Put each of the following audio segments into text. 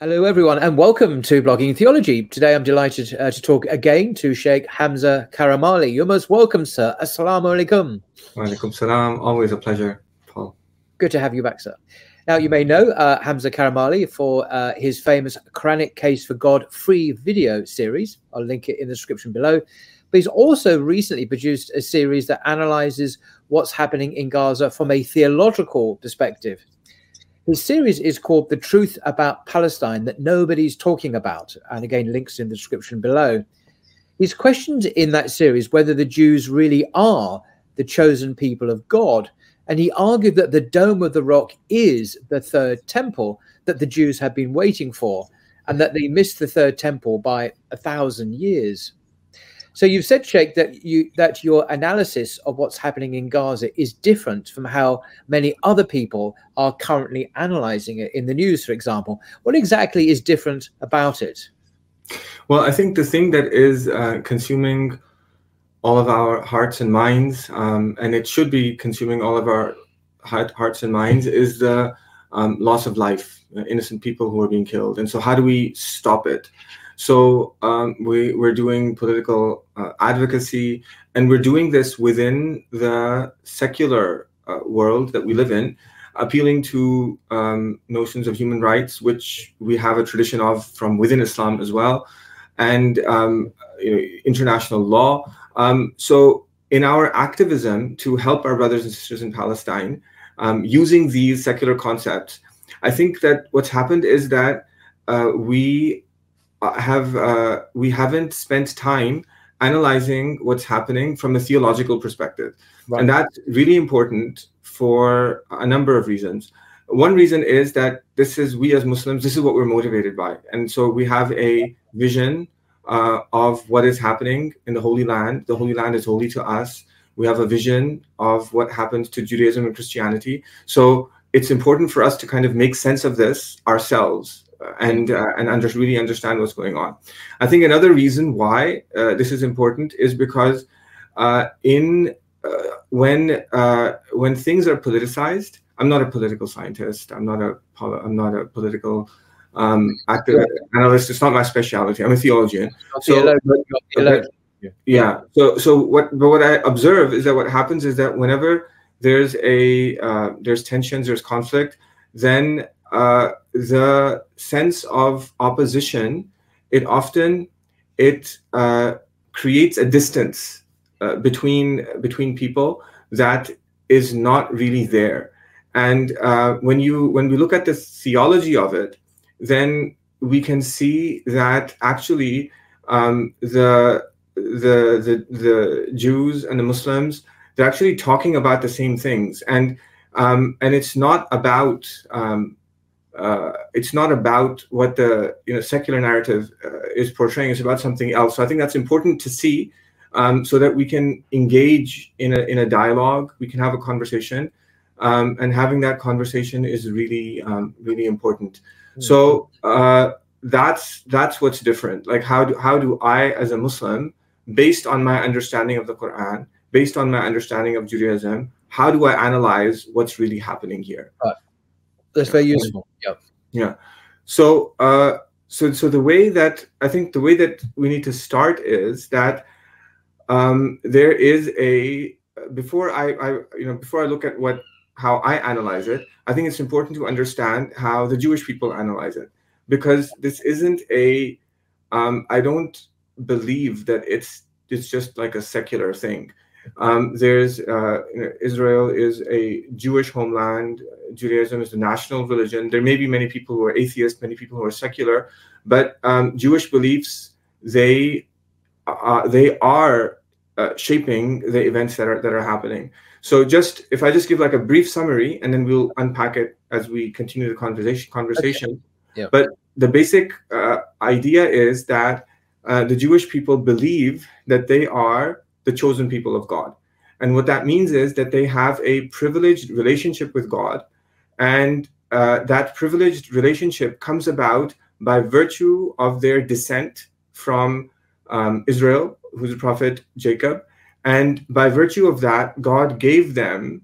Hello, everyone, and welcome to Blogging Theology. Today, I'm delighted uh, to talk again to Sheikh Hamza Karamali. You're most welcome, sir. Assalamu alaikum. Walaikum salam. Always a pleasure, Paul. Good to have you back, sir. Now, you may know uh, Hamza Karamali for uh, his famous Quranic Case for God free video series. I'll link it in the description below. But he's also recently produced a series that analyzes what's happening in Gaza from a theological perspective. His series is called The Truth About Palestine That Nobody's Talking About. And again, links in the description below. He's questioned in that series whether the Jews really are the chosen people of God. And he argued that the Dome of the Rock is the third temple that the Jews have been waiting for, and that they missed the third temple by a thousand years. So you've said, Sheikh, that you that your analysis of what's happening in Gaza is different from how many other people are currently analyzing it in the news, for example. What exactly is different about it? Well, I think the thing that is uh, consuming all of our hearts and minds, um, and it should be consuming all of our heart, hearts and minds, is the um, loss of life, innocent people who are being killed. And so, how do we stop it? So um, we, we're doing political uh, advocacy, and we're doing this within the secular uh, world that we live in, appealing to um, notions of human rights, which we have a tradition of from within Islam as well, and um, you know, international law. Um, so in our activism to help our brothers and sisters in Palestine, um, using these secular concepts, I think that what's happened is that uh, we have uh, we haven't spent time analyzing what's happening from a theological perspective. Right. and that's really important for a number of reasons. One reason is that this is we as muslims this is what we're motivated by. And so we have a vision uh, of what is happening in the holy land. The holy land is holy to us. We have a vision of what happens to judaism and christianity. So it's important for us to kind of make sense of this ourselves and uh, and under, really understand what's going on. I think another reason why uh, this is important is because uh, in uh, when uh, when things are politicized, I'm not a political scientist. I'm not a I'm not a political um, active analyst. It's not my specialty. I'm a theologian. So, yeah. yeah. So so what but what I observe is that what happens is that whenever there's a uh, there's tensions, there's conflict, then uh, the sense of opposition it often it uh, creates a distance uh, between between people that is not really there. And uh, when you when we look at the theology of it then we can see that actually um, the the the the Jews and the Muslims they're actually talking about the same things. And um, and it's not about um, uh, it's not about what the you know secular narrative uh, is portraying. It's about something else. So I think that's important to see, um, so that we can engage in a in a dialogue. We can have a conversation, um, and having that conversation is really um, really important. Mm-hmm. So uh, that's that's what's different. Like how do how do I as a Muslim, based on my understanding of the Quran, based on my understanding of Judaism, how do I analyze what's really happening here? Right that's very useful. Yeah. Yeah. So, uh, so, so the way that I think the way that we need to start is that um, there is a before I, I, you know, before I look at what how I analyze it, I think it's important to understand how the Jewish people analyze it because this isn't a. Um, I don't believe that it's it's just like a secular thing. Um, there's uh, you know, Israel is a Jewish homeland. Judaism is the national religion. There may be many people who are atheists, many people who are secular, but um, Jewish beliefs they uh, they are uh, shaping the events that are that are happening. So just if I just give like a brief summary, and then we'll unpack it as we continue the conversation. Conversation. Okay. Yeah. But the basic uh, idea is that uh, the Jewish people believe that they are the chosen people of God. And what that means is that they have a privileged relationship with God. And uh, that privileged relationship comes about by virtue of their descent from um, Israel, who's the prophet Jacob. And by virtue of that, God gave them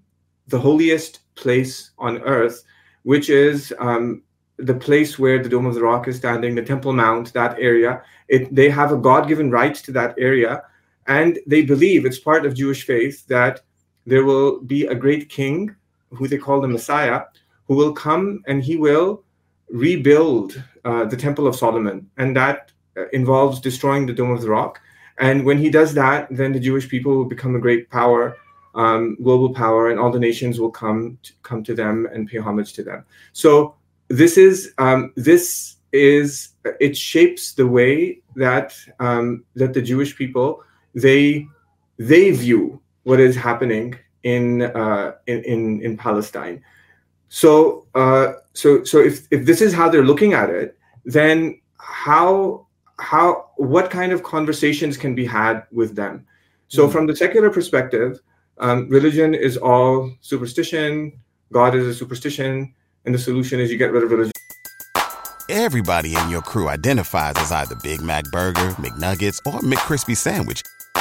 the holiest place on earth, which is um, the place where the Dome of the Rock is standing, the Temple Mount, that area. It, they have a God given right to that area. And they believe it's part of Jewish faith that there will be a great king, who they call the Messiah, who will come and he will rebuild uh, the Temple of Solomon. And that uh, involves destroying the Dome of the Rock. And when he does that, then the Jewish people will become a great power, um, global power, and all the nations will come to, come to them and pay homage to them. So this is um, this is it shapes the way that um, that the Jewish people they they view what is happening in uh, in, in, in Palestine. So uh, so so if if this is how they're looking at it, then how how what kind of conversations can be had with them? So mm-hmm. from the secular perspective, um, religion is all superstition. God is a superstition, and the solution is you get rid of religion. Everybody in your crew identifies as either Big Mac Burger, McNuggets, or McCrispy Sandwich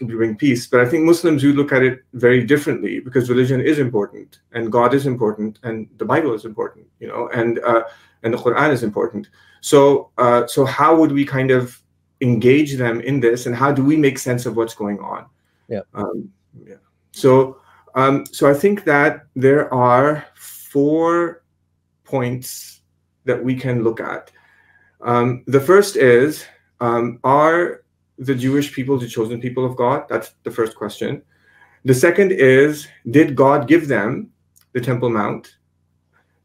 bring peace. But I think Muslims do look at it very differently because religion is important and God is important and the Bible is important, you know, and uh, and the Quran is important. So uh, so how would we kind of engage them in this and how do we make sense of what's going on? Yeah. Um, yeah. So um, so I think that there are four points that we can look at. Um, the first is um, are the Jewish people the chosen people of God? That's the first question. The second is, did God give them the Temple Mount?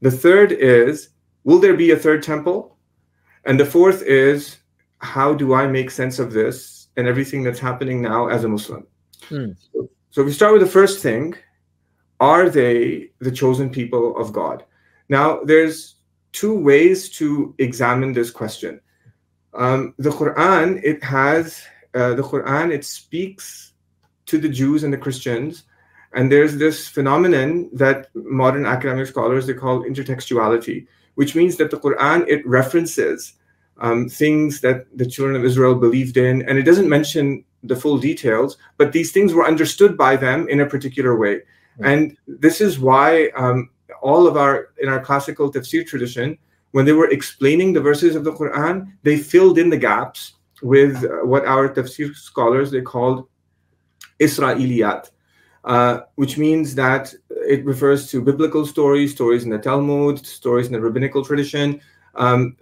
The third is, will there be a third temple? And the fourth is, how do I make sense of this and everything that's happening now as a Muslim? Hmm. So, so we start with the first thing are they the chosen people of God? Now, there's two ways to examine this question. Um, the Quran, it has uh, the Quran, it speaks to the Jews and the Christians, and there's this phenomenon that modern academic scholars they call intertextuality, which means that the Quran it references um, things that the children of Israel believed in, and it doesn't mention the full details, but these things were understood by them in a particular way, mm-hmm. and this is why um, all of our in our classical tafsir tradition when they were explaining the verses of the Quran, they filled in the gaps with what our tafsir scholars they called Israeliyat, uh, which means that it refers to biblical stories, stories in the Talmud, stories in the rabbinical tradition, um,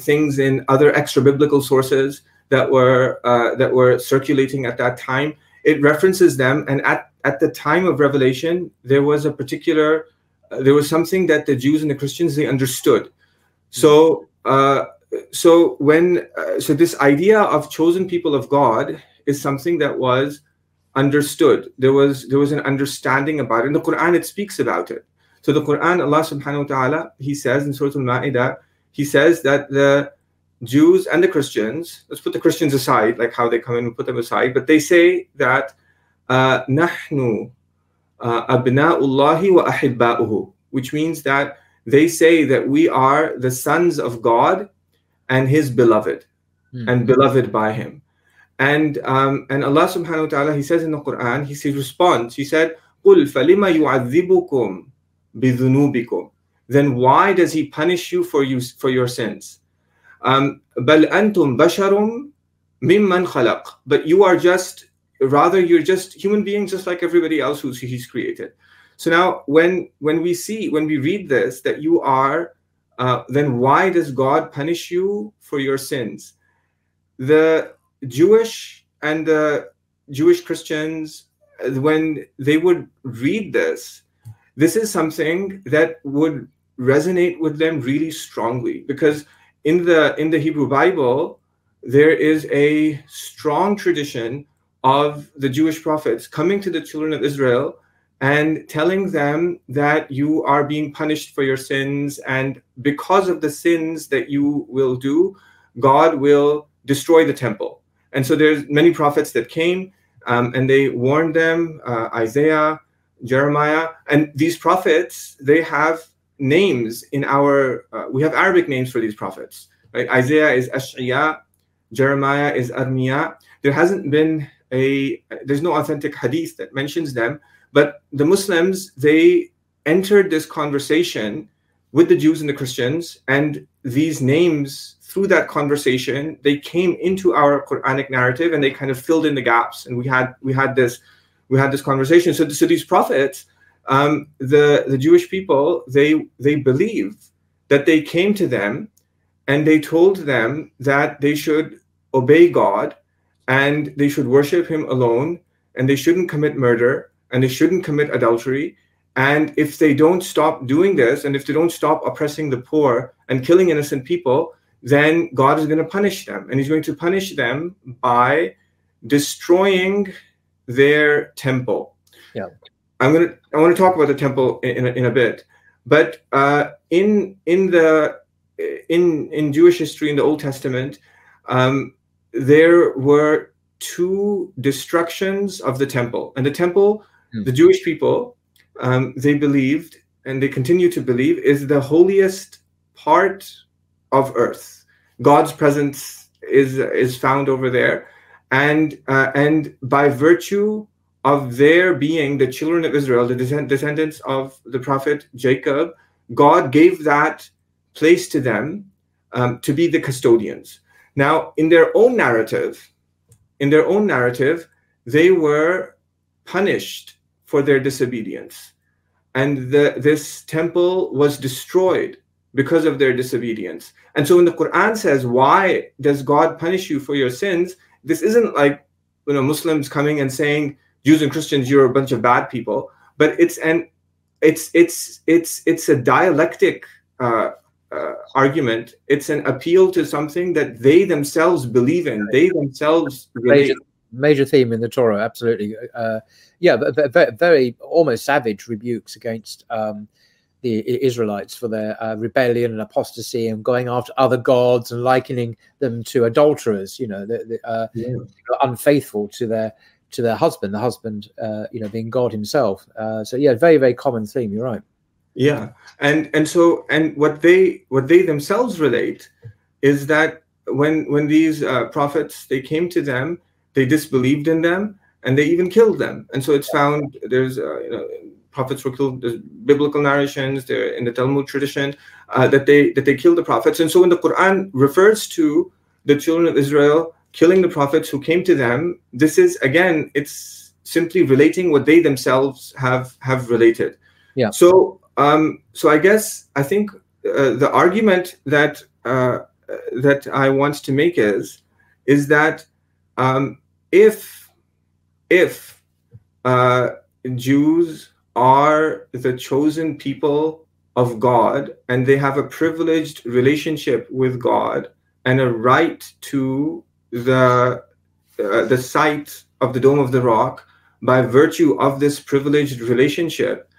things in other extra biblical sources that were uh, that were circulating at that time. It references them, and at at the time of revelation, there was a particular uh, there was something that the Jews and the Christians they understood so, uh, so when uh, so this idea of chosen people of God is something that was understood. There was there was an understanding about it. In the Quran, it speaks about it. So the Quran, Allah Subhanahu wa Taala, He says in Surah Al-Ma'idah, He says that the Jews and the Christians, let's put the Christians aside, like how they come in and put them aside, but they say that uh, nahnu abna'ullahi wa ahibba'uhu, which means that they say that we are the sons of God and His beloved, mm. and beloved by Him. And um, and Allah Subhanahu wa Taala He says in the Quran, He says response. He said, "Qul falima yu'adhibukum bidhunubikum." Then why does He punish you for you for your sins? Um, بل أنتم بشر ممن خلق. But you are just rather you're just human beings, just like everybody else who He's created. So now, when when we see when we read this that you are, uh, then why does God punish you for your sins? The Jewish and the Jewish Christians, when they would read this, this is something that would resonate with them really strongly because in the in the Hebrew Bible, there is a strong tradition of the Jewish prophets coming to the children of Israel and telling them that you are being punished for your sins and because of the sins that you will do god will destroy the temple. And so there's many prophets that came um, and they warned them uh, isaiah jeremiah and these prophets they have names in our uh, we have arabic names for these prophets right? Isaiah is ash'iyah jeremiah is armiya there hasn't been a there's no authentic hadith that mentions them but the muslims they entered this conversation with the jews and the christians and these names through that conversation they came into our quranic narrative and they kind of filled in the gaps and we had we had this we had this conversation. So, so these prophets um, the the jewish people they they believe that they came to them and they told them that they should obey god and they should worship him alone and they shouldn't commit murder and they shouldn't commit adultery. And if they don't stop doing this and if they don't stop oppressing the poor and killing innocent people then god is going to punish them. And he's going to punish them by destroying their temple. Yeah. I'm going to i want to talk about the temple in, in, a, in a bit. But uh, in in the in in jewish history in the old testament um, there were two destructions of the temple. And the temple, mm. the Jewish people, um, they believed, and they continue to believe, is the holiest part of earth. God's presence is is found over there, and uh, and by virtue of their being the children of Israel, the descendants of the prophet Jacob, God gave that place to them um, to be the custodians. Now, in their own narrative, in their own narrative, they were punished for their disobedience. And the, this temple was destroyed because of their disobedience. And so when the Quran says, Why does God punish you for your sins? This isn't like you know Muslims coming and saying, Jews and Christians, you're a bunch of bad people. But it's an it's it's it's it's a dialectic uh, uh, argument. It's an appeal to something that they themselves believe in. They themselves major theme in the Torah. Absolutely, uh, yeah. Very, very, almost savage rebukes against um, the Israelites for their uh, rebellion and apostasy and going after other gods and likening them to adulterers. You know, the, the, uh, yeah. unfaithful to their to their husband. The husband, uh, you know, being God Himself. Uh, so yeah, very very common theme. You're right yeah and and so and what they what they themselves relate is that when when these uh, prophets they came to them they disbelieved in them and they even killed them. And so it's found there's uh, you know prophets were killed there's biblical narrations there in the talmud tradition uh, that they that they killed the prophets. And so when the quran refers to the children of israel killing the prophets who came to them this is again it's simply relating what they themselves have have related. Yeah. So um, so I guess I think uh, the argument that uh, that I want to make is is that um, if if uh, Jews are the chosen people of God and they have a privileged relationship with God and a right to the uh, the site of the Dome of the Rock by virtue of this privileged relationship,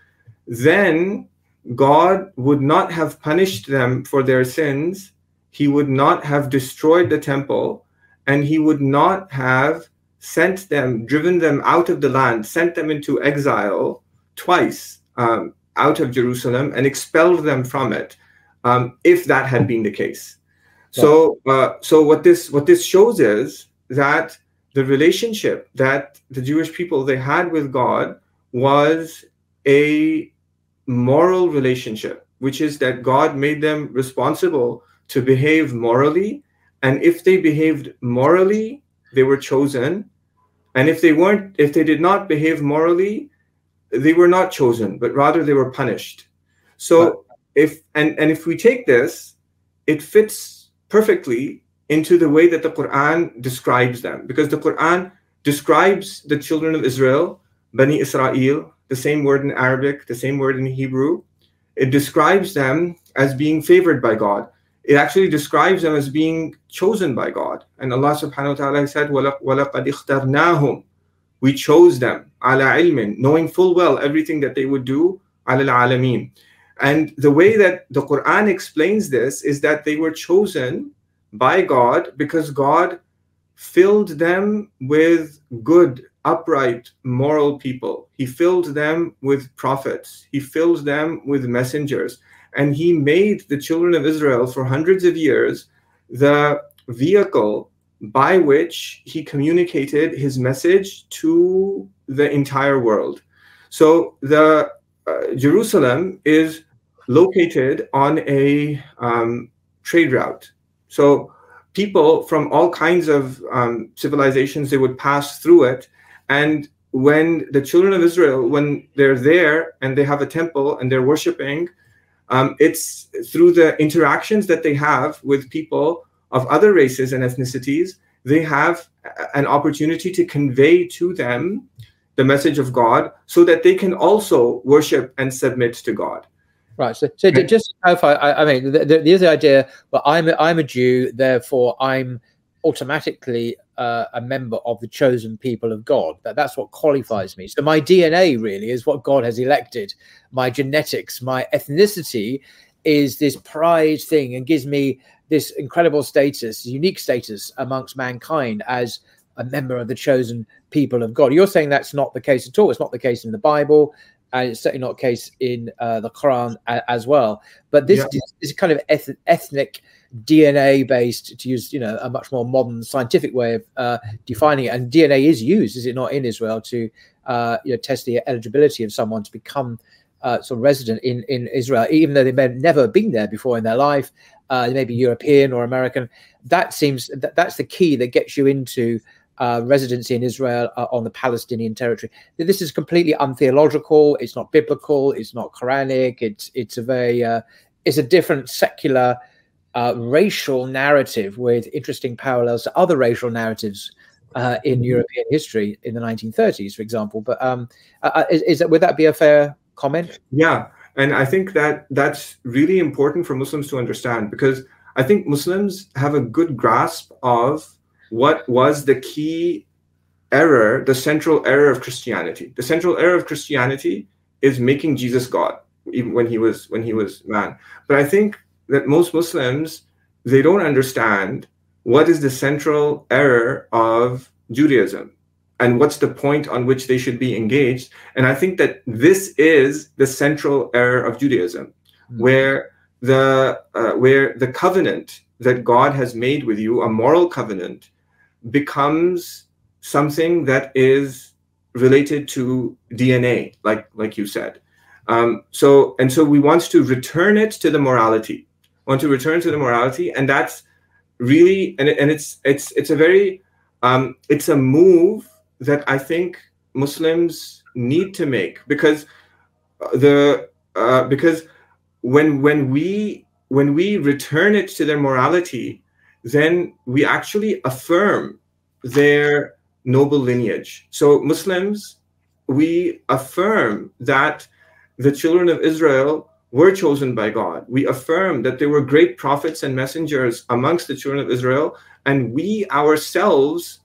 then God would not have punished them for their sins, he would not have destroyed the temple, and he would not have sent them, driven them out of the land, sent them into exile twice um, out of Jerusalem, and expelled them from it, um, if that had been the case. So, uh, so what this what this shows is that the relationship that the Jewish people they had with God was a moral relationship, which is that God made them responsible to behave morally. And if they behaved morally, they were chosen. And if they weren't, if they did not behave morally, they were not chosen, but rather they were punished. So if and and if we take this, it fits perfectly into the way that the Quran describes them, because the Quran describes the children of Israel, Bani Israel, the same word in Arabic, the same word in Hebrew. It describes them as being favored by God It actually describes them as being chosen by God. And Allah subhanahu wa ta'ala said, وَلَقَدْ اخْتَرْنَاهُمْ We chose them, ala ilmin, knowing full well everything that they would do, ala alameen. And the way that the Quran explains this is that they were chosen by God because God filled them with good, upright, moral people. He filled them with prophets. He filled them with messengers. And he made the children of Israel for hundreds of years the vehicle by which he communicated his message to the entire world. So the uh, Jerusalem is located on a um, trade route. So people from all kinds of um, civilizations they would pass through it, and when the children of Israel, when they're there and they have a temple and they're worshiping, um, it's through the interactions that they have with people of other races and ethnicities, they have an opportunity to convey to them the message of God so that they can also worship and submit to God. Right. So, so just to clarify, I, I mean, the, the, the idea, well, I'm I'm a Jew, therefore I'm automatically uh, a member of the chosen people of God. That that's what qualifies me. So my DNA really is what God has elected. My genetics, my ethnicity, is this pride thing, and gives me this incredible status, unique status amongst mankind as a member of the chosen people of God. You're saying that's not the case at all. It's not the case in the Bible and it's certainly not the case in uh, the Quran as well. But this, yeah. is kind of eth- ethnic DNA based, to use you know a much more modern scientific way of uh, defining it. And DNA is used, is it not, in Israel to uh, you know test the eligibility of someone to become uh, sort of resident in in Israel, even though they may have never been there before in their life. Uh, they may be European or American. That seems that, that's the key that gets you into uh, residency in Israel uh, on the Palestinian territory. This is completely untheological. It's not biblical. It's not Quranic. It's it's a very it's a different secular uh, racial narrative with interesting parallels to other racial narratives uh, in mm-hmm. European history in the 1930s, for example. But um, uh, is, is that would that be a fair comment? Yeah, and I think that that's really important for Muslims to understand because I think Muslims have a good grasp of what was the key error, the central error of Christianity. The central error of Christianity is making Jesus God, even when he was when he was man. But I think that most Muslims they don't understand what is the central error of Judaism and what's the point on which they should be engaged. And I think that this is the central error of Judaism, mm-hmm. where the uh, where the covenant that God has made with you, a moral covenant, becomes something that is related to DNA, like like you said. Um, so and so we want to return it to the morality. Want to return to the morality, and that's really and, and it's it's it's a very um, it's a move that I think Muslims need to make because the uh, because when when we when we return it to their morality, then we actually affirm their noble lineage. So, Muslims, we affirm that the children of Israel were chosen by God. We affirm that there were great prophets and messengers amongst the children of Israel, and we ourselves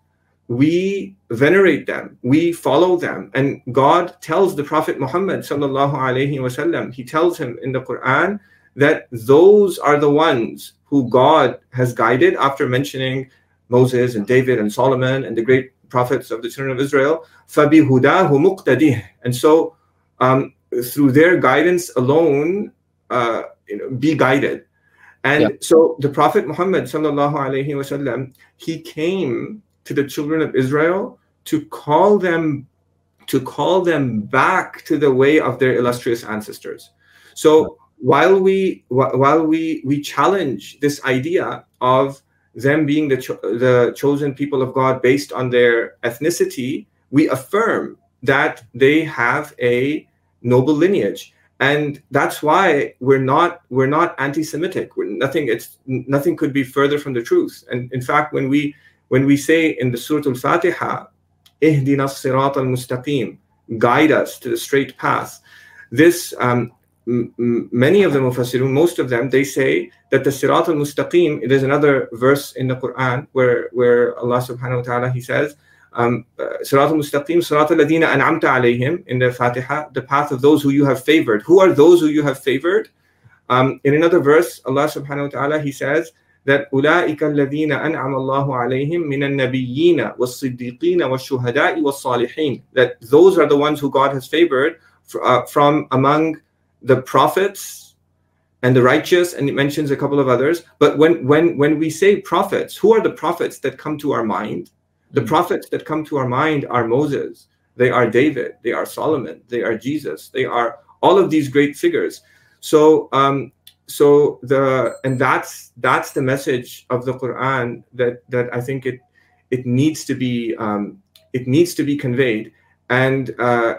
we venerate them, we follow them. And God tells the Prophet Muhammad sallallahu alaihi wasallam, he tells him in the Quran that those are the ones who God has guided after mentioning Moses and David and Solomon and the great prophets of the children of Israel. فَبِهُدَاهُ مُقْتَدِهِ And so um, through their guidance alone, uh, you know, be guided. And yeah. so the Prophet Muhammad sallallahu alaihi wasallam, he came to the children of Israel to call them to call them back to the way of their illustrious ancestors. So while we while we we challenge this idea of them being the cho- the chosen people of God based on their ethnicity, we affirm that they have a noble lineage. And that's why we're not we're not anti-semitic. We're nothing it's nothing could be further from the truth. And in fact when we when we say in the surah al-fatiha ihdina sirat al-mustaqim guide us to the straight path this um, m- many of the mufassirun most of them they say that the sirat al-mustaqim there's another verse in the quran where where allah subhanahu wa ta'ala he says um, Sirat al-Mustaqim, Sirat al-Ladina an'amta alayhim in the Fatiha, the path of those who you have favored. Who are those who you have favored? Um, in another verse, Allah subhanahu wa ta'ala, He says that أولئك الذين أنعم الله عليهم من النبيين والصديقين والشهداء والصالحين. That those are the ones who God has favored uh, from among the prophets and the righteous, and it mentions a couple of others. But when when when we say prophets, who are the prophets that come to our mind? The mm. prophets that come to our mind are Moses, they are David, they are Solomon, they are Jesus, they are all of these great figures. So, um, so the and that's that's the message of the Quran that that I think it it needs to be um, it needs to be conveyed. And uh,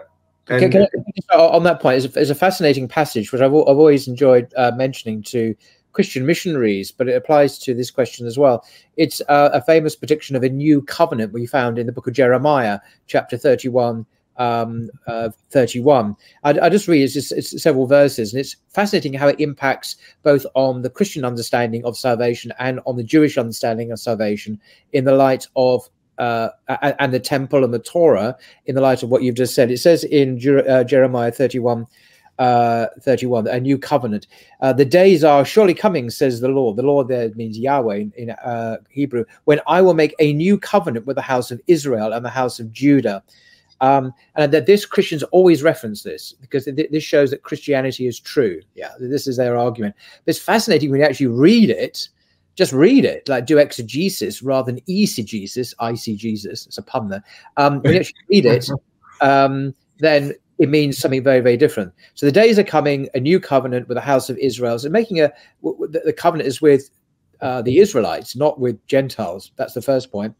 and can, can I, on that point, is a, is a fascinating passage which I've, I've always enjoyed uh, mentioning to Christian missionaries, but it applies to this question as well. It's uh, a famous prediction of a new covenant we found in the book of Jeremiah, chapter 31. Um, uh, 31. I, I, just read it's, just, it's several verses, and it's fascinating how it impacts both on the Christian understanding of salvation and on the Jewish understanding of salvation in the light of uh, and the temple and the Torah in the light of what you've just said. It says in Jer- uh, Jeremiah 31, uh, 31, a new covenant. Uh, the days are surely coming, says the Lord. The Lord there means Yahweh in, in uh, Hebrew, when I will make a new covenant with the house of Israel and the house of Judah. Um, and that this Christians always reference this because th- this shows that Christianity is true. Yeah, this is their argument. But it's fascinating when you actually read it. Just read it, like do exegesis rather than eisegesis, eisegesis. It's a pun there. Um, when you actually read it, um, then it means something very, very different. So the days are coming, a new covenant with the house of Israel. So making a the covenant is with uh, the Israelites, not with Gentiles. That's the first point.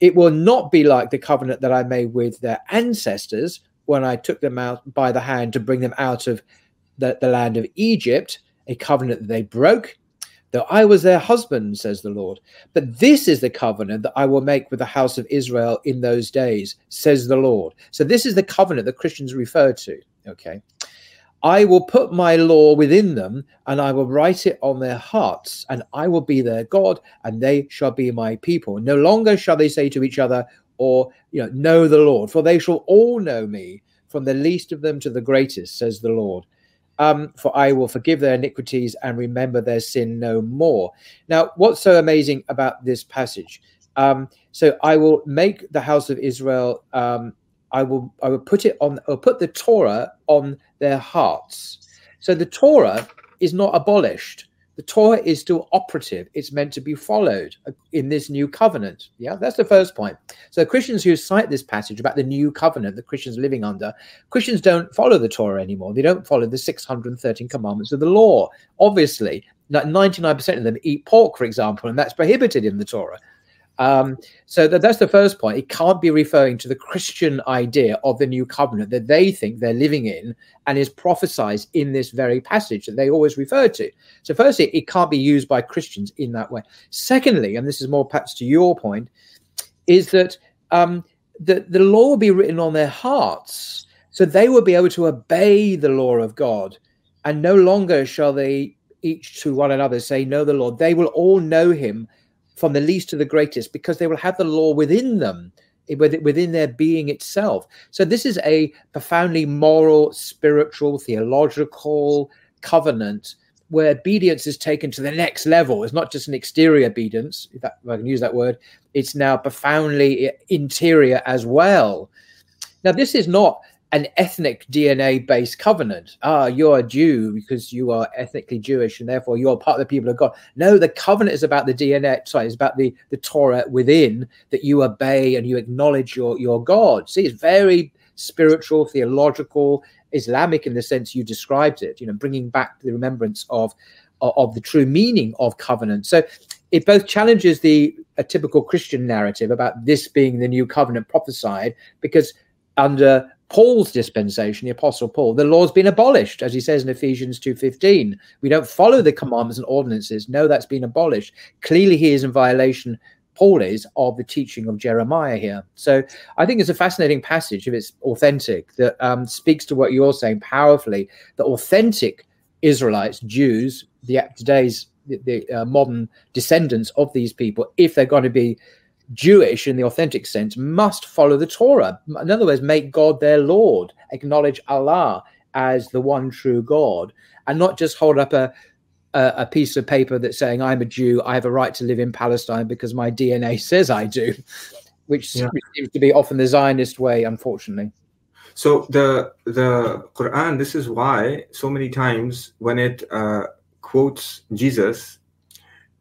It will not be like the covenant that I made with their ancestors when I took them out by the hand to bring them out of the, the land of Egypt, a covenant that they broke though I was their husband, says the Lord. But this is the covenant that I will make with the house of Israel in those days, says the Lord. So this is the covenant that Christians refer to. Okay. I will put my law within them, and I will write it on their hearts, and I will be their God, and they shall be my people. No longer shall they say to each other, or you know, know the Lord, for they shall all know me, from the least of them to the greatest, says the Lord um, for I will forgive their iniquities and remember their sin no more. Now, what's so amazing about this passage? Um, so I will make the house of Israel. Um, I will. I will put it on. Or put the Torah on their hearts. So the Torah is not abolished the Torah is still operative. It's meant to be followed in this new covenant. Yeah, that's the first point. So Christians who cite this passage about the new covenant that Christians are living under, Christians don't follow the Torah anymore. They don't follow the 613 commandments of the law. Obviously, 99% of them eat pork, for example, and that's prohibited in the Torah. Um, so that, that's the first point. It can't be referring to the Christian idea of the new covenant that they think they're living in and is prophesied in this very passage that they always refer to. So, firstly, it can't be used by Christians in that way. Secondly, and this is more perhaps to your point, is that um, the, the law will be written on their hearts. So they will be able to obey the law of God, and no longer shall they each to one another say, Know the Lord. They will all know him from the least to the greatest because they will have the law within them within their being itself. So this is a profoundly moral spiritual theological covenant where obedience is taken to the next level. It's not just an exterior obedience if, that, if i can use that word. It's now profoundly interior as well. Now this is not an ethnic DNA based covenant. Ah, you're a Jew because you are ethnically Jewish and therefore you're part of the people of God. No, the covenant is about the DNA, sorry, it's about the, the Torah within that you obey and you acknowledge your, your God. See, it's very spiritual, theological, Islamic in the sense you described it, you know, bringing back the remembrance of, of, of the true meaning of covenant. So it both challenges the a typical Christian narrative about this being the new covenant prophesied because under Paul's dispensation, the apostle Paul, the law's been abolished, as he says in Ephesians 2.15. We don't follow the commandments and ordinances. No, that's been abolished. Clearly he is in violation, Paul is, of the teaching of Jeremiah here. So I think it's a fascinating passage if it's authentic that um, speaks to what you're saying powerfully, that authentic Israelites, Jews, the today's the, the uh, modern descendants of these people, if they're going to be Jewish in the authentic sense must follow the Torah. In other words, make God their Lord, acknowledge Allah as the one true God, and not just hold up a, a, a piece of paper that's saying, I'm a Jew, I have a right to live in Palestine because my DNA says I do, which, yeah. seems to be often the Zionist way, unfortunately. So the the Quran, this is why so many times when it uh, quotes Jesus,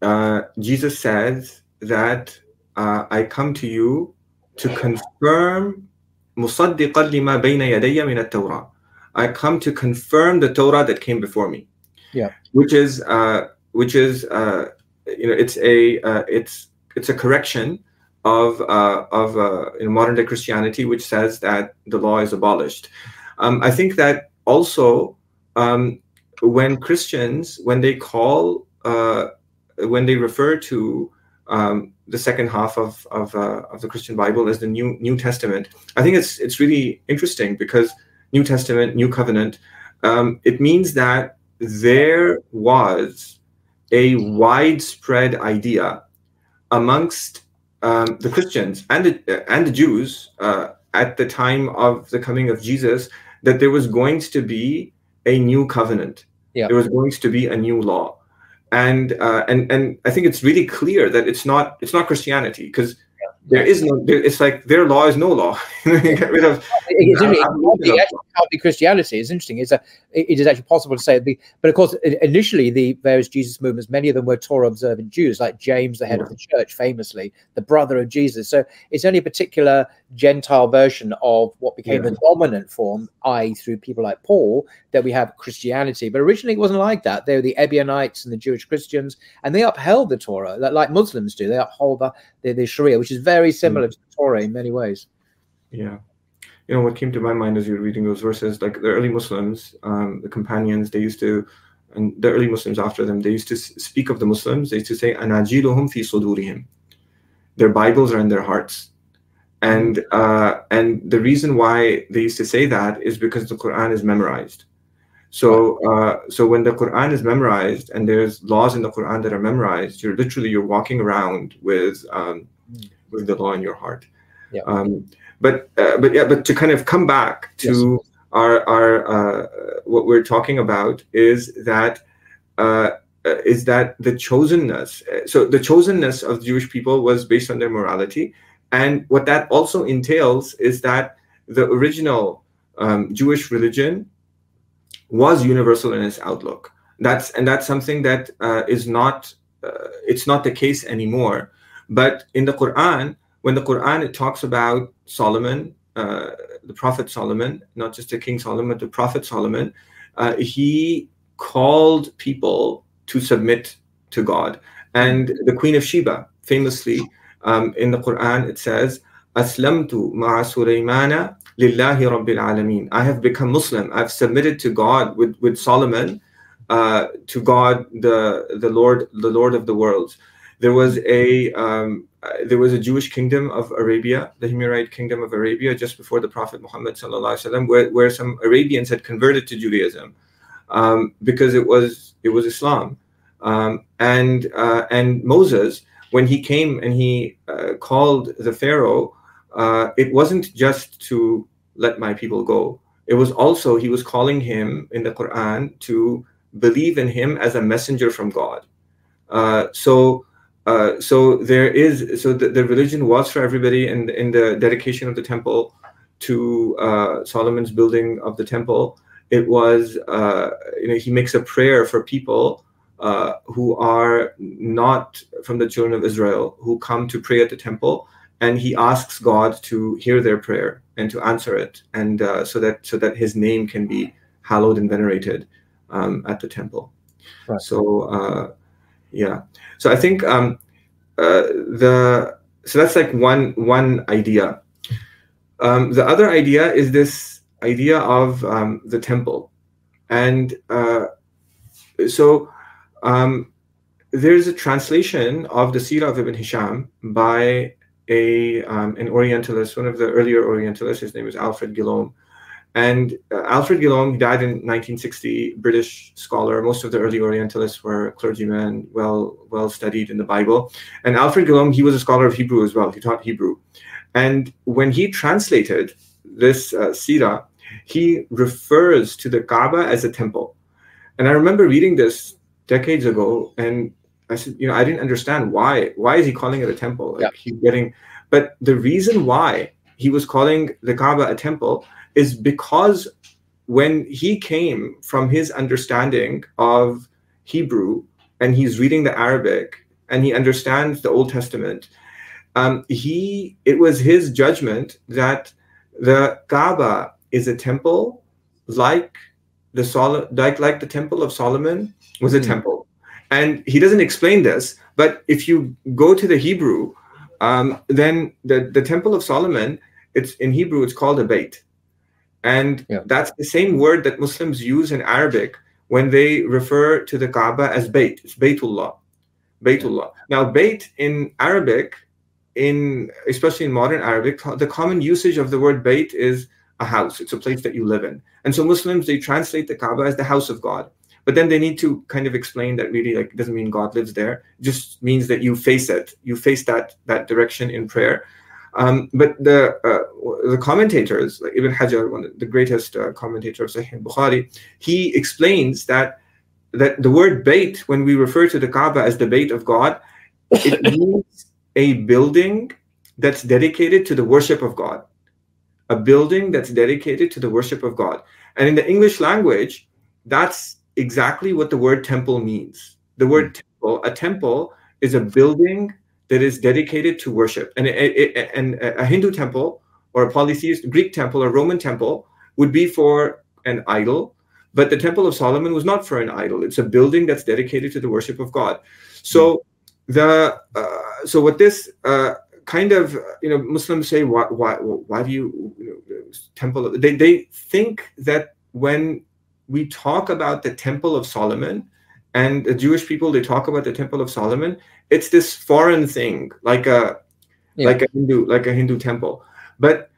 uh, Jesus says that uh, I come to you to confirm مصدقا لما بين يدي من التوراة. I come to confirm the Torah that came before me. Yeah. Which is uh, which is uh, you know it's a uh, it's it's a correction of uh, of uh, in modern day Christianity, which says that the law is abolished. Um, I think that also um, when Christians when they call uh, when they refer to um, the second half of of, uh, of the Christian Bible as the New New Testament. I think it's it's really interesting because New Testament, New Covenant, um, it means that there was a widespread idea amongst um, the Christians and the, and the Jews uh, at the time of the coming of Jesus that there was going to be a new covenant. Yeah. There was going to be a new law and uh, and and I think it's really clear that it's not it's not Christianity because there is no there, it's like their law is no law. Get rid of it's, be christianity. It's interesting. It's a it is actually possible to say the, but of course initially the various jesus movements many of them were torah observant jews like james the head yeah. of the church famously the brother of jesus. So it's only a particular gentile version of what became yeah. the dominant form i through people like paul that we have christianity. But originally it wasn't like that. They were the ebionites and the jewish christians and they upheld the torah like muslims do. They uphold the, the, the sharia which is very very similar mm. to Torah in many ways. Yeah. You know, what came to my mind as you were reading those verses, like the early Muslims, um, the companions, they used to, and the early Muslims after them, they used to speak of the Muslims, they used to say, Anajiluhum fi sudurihim. Their Bibles are in their hearts. And uh, and the reason why they used to say that is because the Quran is memorized. So uh, so when the Quran is memorized and there's laws in the Quran that are memorized, you're literally you're walking around with um, mm with the law in your heart. Yeah. Um, but uh, but yeah, but to kind of come back to yes. our our uh, what we're talking about is that uh, is that the chosenness. So the chosenness of the Jewish people was based on their morality, and what that also entails is that the original um, Jewish religion was universal in its outlook. That's and that's something that uh, is not uh, it's not the case anymore but in the Quran, when the Quran it talks about Solomon, uh, the Prophet Solomon, not just the King Solomon, but the Prophet Solomon, uh, he called people to submit to God. And the Queen of Sheba, famously um, in the Quran, it says, Aslamtu ma'a Sulaymana lillahi rabbil alameen. I have become Muslim. I've submitted to God with, with Solomon, uh, to God, the, the Lord, the Lord of the worlds. There was a um, there was a Jewish kingdom of Arabia, the Himyarite kingdom of Arabia, just before the Prophet Muhammad sallam, where, where some Arabians had converted to Judaism um, because it was it was Islam, um, and uh, and Moses when he came and he uh, called the Pharaoh, uh, it wasn't just to let my people go. It was also he was calling him in the Quran to believe in him as a messenger from God. Uh, so uh, so there is so the, the religion was for everybody in, in the dedication of the temple to uh, Solomon's building of the temple it was uh, you know he makes a prayer for people uh, who are not from the children of Israel who come to pray at the temple and he asks God to hear their prayer and to answer it and uh, so that so that his name can be hallowed and venerated um, at the temple right. so yeah so I think um, uh, the so that's like one one idea. Um, the other idea is this idea of um, the temple, and uh, so um, there's a translation of the Sirah of Ibn Hisham by a um, an Orientalist, one of the earlier Orientalists. His name is Alfred Guillaume. And uh, Alfred Guillaume died in 1960, British scholar. Most of the early Orientalists were clergymen, well well studied in the Bible. And Alfred Guillaume, he was a scholar of Hebrew as well. He taught Hebrew. And when he translated this uh, he refers to the Kaaba as a temple. And I remember reading this decades ago, and I said, you know, I didn't understand why. Why is he calling it a temple? Like yeah. he's getting, but the reason why he was calling the Kaaba a temple is because when he came from his understanding of Hebrew and he's reading the Arabic and he understands the Old Testament, um, he it was his judgment that the Kaaba is a temple like the Sol- like like the temple of Solomon was a mm. temple, and he doesn't explain this. But if you go to the Hebrew, um, then the the temple of Solomon, it's in Hebrew, it's called a bait, and yeah. that's the same word that Muslims use in Arabic when they refer to the Kaaba as bait. It's Baytullah, Baytullah. Now, bait in Arabic, in especially in modern Arabic, the common usage of the word bait is a house. It's a place that you live in. And so Muslims they translate the Kaaba as the house of God. But then they need to kind of explain that really like it doesn't mean God lives there. It just means that you face it. You face that that direction in prayer. Um, but the uh, the commentators, like Ibn Hajar, one of the greatest uh, commentator of Sahih Bukhari, he explains that that the word bait, when we refer to the Kaaba as the bait of God, it means a building that's dedicated to the worship of God a building that's dedicated to the worship of God. And in the English language, that's exactly what the word temple means. The hmm. word temple, a temple is a building that is dedicated to worship. And, eh, eh, eh, and a Hindu temple or a polytheist Greek temple or Roman temple would be for an idol, but the Temple of Solomon was not for an idol. It's a building that's dedicated to the worship of God. So hmm. the uh, so what this uh, kind of you know muslims say why why why do you, you know, temple they, they think that when we talk about the temple of solomon and the jewish people they talk about the temple of solomon it's this foreign thing like a yeah. like a hindu like a hindu temple but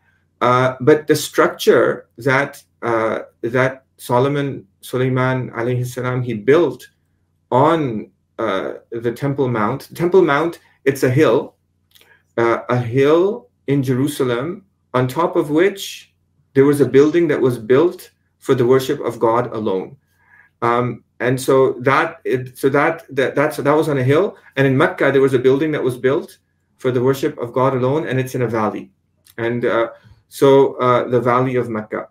uh, but the structure that uh, that solomon suleiman alayhi salam he built on uh, the temple mount temple mount it's a hill uh, a hill in Jerusalem on top of which there was a building that was built for the worship of God alone. Um, and so that it, so that that that's that was on a hill, and in Mecca there was a building that was built for the worship of God alone, and it's in a valley, and uh, so uh, the valley of Mecca.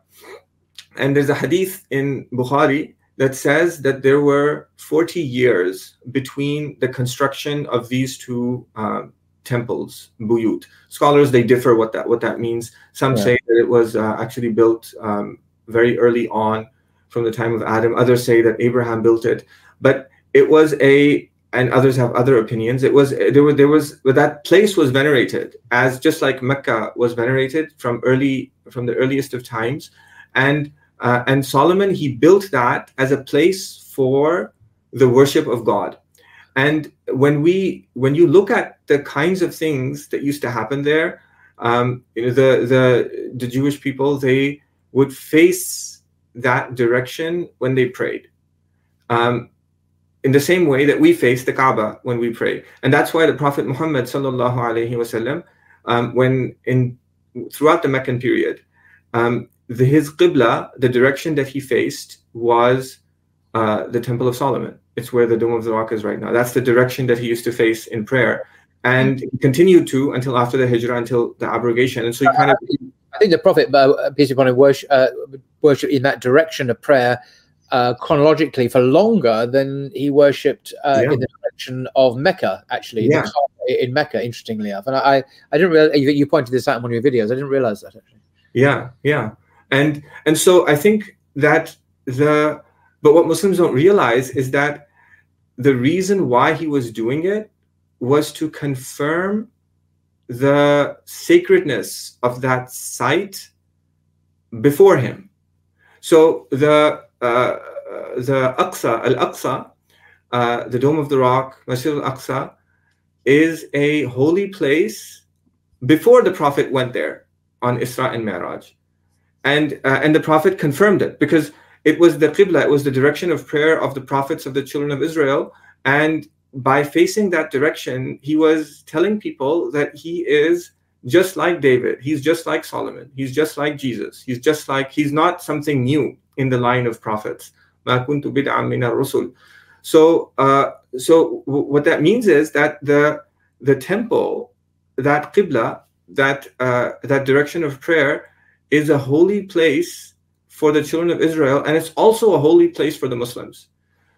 And there's a hadith in Bukhari that says that there were 40 years between the construction of these two um, temples, buyut. Scholars they differ what that what that means. Some yeah. say that it was uh, actually built um, very early on from the time of Adam. Others say that Abraham built it, but it was a and others have other opinions. It was there was there was but that place was venerated as just like Mecca was venerated from early from the earliest of times, and uh, and Solomon he built that as a place for the worship of God and when we when you look at the kinds of things that used to happen there um, you know the the the jewish people they would face that direction when they prayed um, in the same way that we face the kaaba when we pray and that's why the prophet muhammad sallallahu alaihi wasallam um, when in throughout the meccan period um, the, his qibla the direction that he faced was uh, the temple of solomon it's where the Dome of the Rock is right now. That's the direction that he used to face in prayer. And continued to until after the Hijrah, until the abrogation. And so you kind of. I think the Prophet, uh, peace upon him, worship, uh, worship in that direction of prayer uh, chronologically for longer than he worshipped uh, yeah. in the direction of Mecca, actually, yeah. in Mecca, interestingly enough. And I, I didn't realize you pointed this out in one of your videos. I didn't realize that actually. Yeah, yeah, and and so I think that the but what Muslims don't realize is that the reason why he was doing it was to confirm the sacredness of that site before him. So the uh, the Aqsa, Al Aqsa, uh, the Dome of the Rock, Masjid Al Aqsa, is a holy place before the Prophet went there on Isra and Mi'raj. And, uh, and the Prophet confirmed it because it was the Qibla, it was the direction of prayer of the prophets of the children of Israel. And by facing that direction, he was telling people that he is just like David. He's just like Solomon. He's just like Jesus. He's just like, he's not something new in the line of prophets. So, uh, so what that means is that the the temple, that qibla, that uh, that direction of prayer, is a holy place for the children of Israel, and it's also a holy place for the Muslims.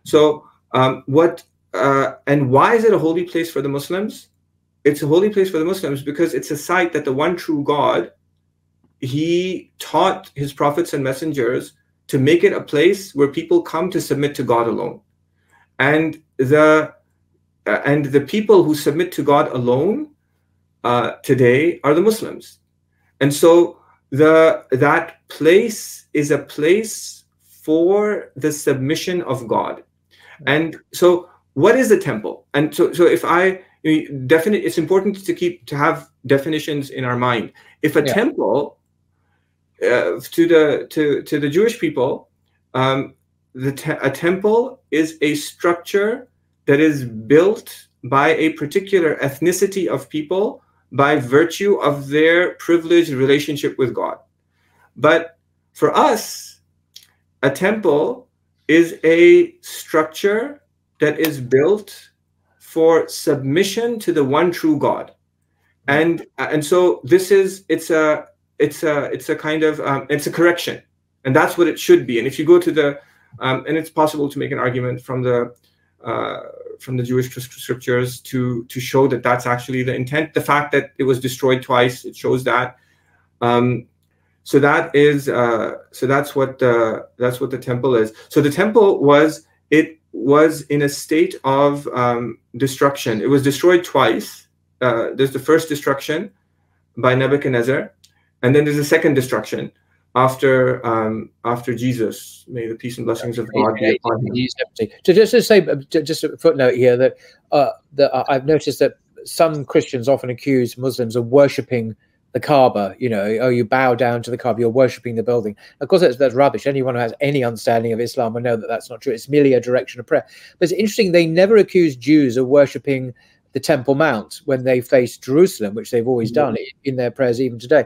So, um, what uh, and why is it a holy place for the Muslims? It's a holy place for the Muslims because it's a site that the one true God, He taught His prophets and messengers to make it a place where people come to submit to God alone. And the uh, and the people who submit to God alone uh, today are the Muslims, and so the that place is a place for the submission of God, and so what is the temple? And so so if I definite, it's important to keep to have definitions in our mind. If a yeah. temple uh, to the to to the Jewish people um, the te- a temple is a structure that is built by a particular ethnicity of people by virtue of their privileged relationship with God. But for us, a temple is a structure that is built for submission to the one true God. And and so this is it's a it's a it's a kind of um, it's a correction, and that's what it should be. And if you go to the um, and it's possible to make an argument from the uh, from the Jewish scriptures to to show that that's actually the intent. The fact that it was destroyed twice it shows that. Um, so that is uh, so that's what the that's what the temple is. So the temple was it was in a state of um, destruction. It was destroyed twice. Uh, there's the first destruction by Nebuchadnezzar, and then there's a second destruction after um, after Jesus. May the peace and blessings of God be upon him. So just to say, just a footnote here that uh, that uh, I've noticed that some Christians often accuse Muslims of worshiping the Kaaba. You know, oh, you bow down to the Kaaba, you're worshiping the building. Of course, that's, that's rubbish. Anyone who has any understanding of Islam will know that that's not true. It's merely a direction of prayer. But it's interesting; they never accuse Jews of worshiping the Temple Mount when they face Jerusalem, which they've always done in their prayers even today.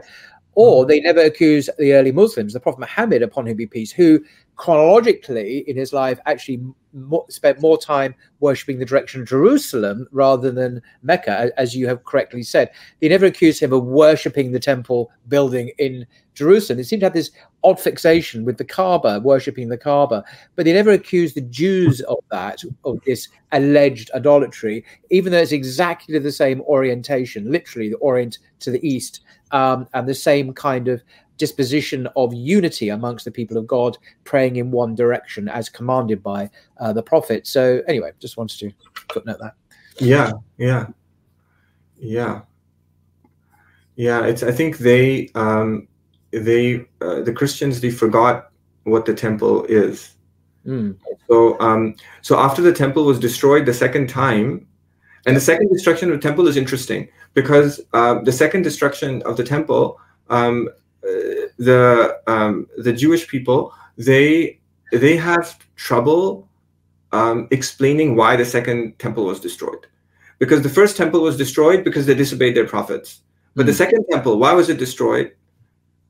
Or mm-hmm. they never accuse the early Muslims, the Prophet Muhammad, upon him be peace, who chronologically in his life actually more, spent more time worshipping the direction of Jerusalem rather than Mecca, as you have correctly said. They never accused him of worshipping the temple building in Jerusalem. They seem to have this odd fixation with the Kaaba, worshipping the Kaaba, but they never accused the Jews of that, of this alleged idolatry, even though it's exactly the same orientation, literally the orient to the east um, and the same kind of disposition of unity amongst the people of God, praying in one direction as commanded by uh, the prophet. So, anyway, just wanted to footnote that. Yeah, yeah, yeah, yeah. It's. I think they, um, they, uh, the Christians, they forgot what the temple is. Mm. So, um, so after the temple was destroyed the second time, and the second destruction of the temple is interesting because uh, the second destruction of the temple, um, the um, the Jewish people they they have trouble um, explaining why the second temple was destroyed, because the first temple was destroyed because they disobeyed their prophets, but the hmm. second temple, why was it destroyed?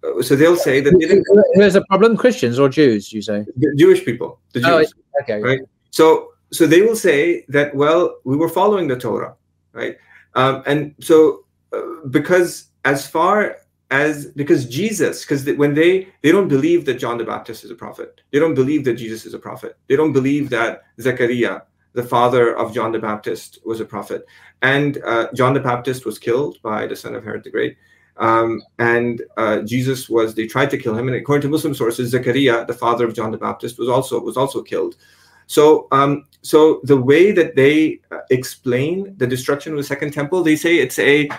Uh, so they'll say that they didn't. There's a problem, Christians or Jews? You say the Jewish people, the oh, Jews. Oh, okay. Right. So so they will say that well, we were following the Torah, right? Um, and so, uh, because as far as because Jesus, because when they they don't believe that John the Baptist is a prophet, they don't believe that Jesus is a prophet, they don't believe that Zechariah, the father of John the Baptist, was a prophet, and uh, John the Baptist was killed by the son of Herod the Great. Um, and uh, Jesus was they tried to kill him, and according to Muslim sources, Zechariah, the father of John the Baptist, was also was also killed. So, um, so the way that they uh, explain the destruction of the Second Temple, they say it's a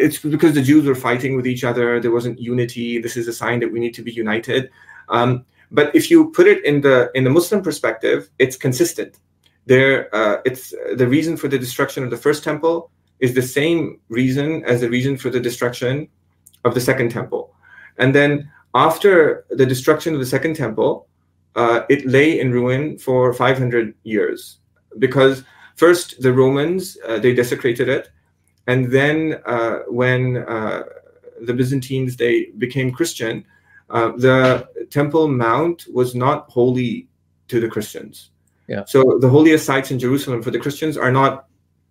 it's because the Jews were fighting with each other. There wasn't unity. This is a sign that we need to be united. Um, but if you put it in the in the Muslim perspective, it's consistent. There, uh, it's the reason for the destruction of the first temple is the same reason as the reason for the destruction of the second temple. And then after the destruction of the second temple, uh, it lay in ruin for 500 years because first the Romans uh, they desecrated it, and then uh, when uh, the Byzantines they became Christian, uh, the Temple Mount was not holy to the Christians. Yeah. So the holiest sites in Jerusalem for the Christians are not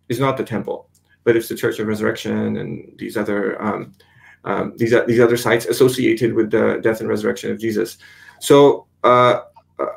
is not the temple, but it's the Church of Resurrection and these other um, um, these these other sites associated with the death and resurrection of Jesus. So uh,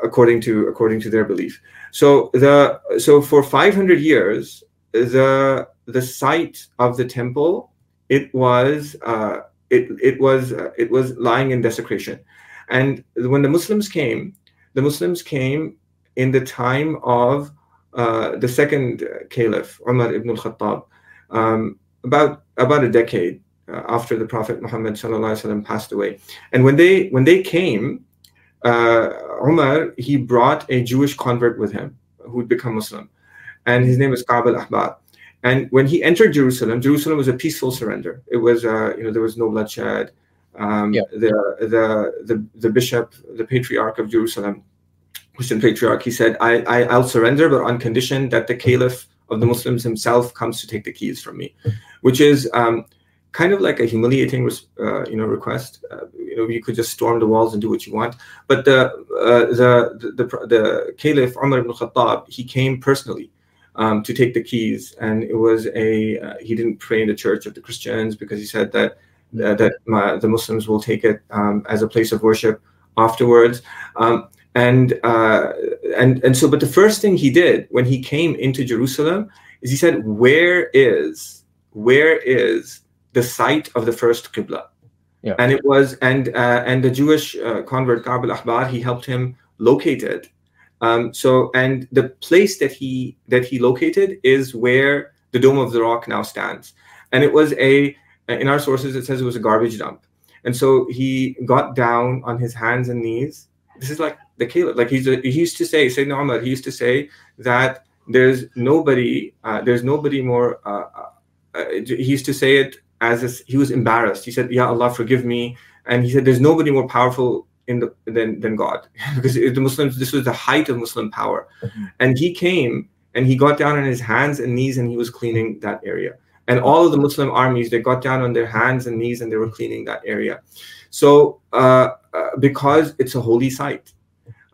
according to according to their belief, so the so for 500 years the the site of the temple it was uh, it it was uh, it was lying in desecration. And when the muslims came the muslims came in the time of uh, the second caliph umar ibn al-khattab um, about about a decade uh, after the prophet muhammad sallallahu passed away. And when they when they came uh, umar he brought a jewish convert with him who would become muslim. And his name is Ka'b al-Ahbar and when he entered Jerusalem, Jerusalem was a peaceful surrender. It was, uh, you know, there was no bloodshed. Um, yeah. the, the the the bishop, the patriarch of Jerusalem, Christian patriarch, he said, I, I I'll surrender, but on condition that the caliph of the Muslims himself comes to take the keys from me, which is um, kind of like a humiliating, uh, you know, request. Uh, you know, you could just storm the walls and do what you want. But the uh, the, the the the caliph Umar ibn Khattab, he came personally um, to take the keys, and it was a uh, he didn't pray in the church of the Christians because he said that that my, the Muslims will take it um, as a place of worship afterwards. Um, and uh, and and so, but the first thing he did when he came into Jerusalem is he said, "Where is where is the site of the first qibla?" Yeah. And it was and uh, and the Jewish uh, convert Ka'b al-Ahbar he helped him locate it um, so, and the place that he that he located is where the Dome of the Rock now stands, and it was a in our sources it says it was a garbage dump, and so he got down on his hands and knees. This is like the caliph, like he's a, he used to say, Sayyidina Umar, he used to say that there's nobody, uh, there's nobody more. Uh, uh, uh he used to say it as a, he was embarrassed. He said, "Ya Allah, forgive me," and he said, "There's nobody more powerful in the than than God because the Muslims this was the height of Muslim power, mm-hmm. and he came and he got down on his hands and knees and he was cleaning that area. And all of the Muslim armies they got down on their hands and knees and they were cleaning that area. So uh, uh, because it's a holy site,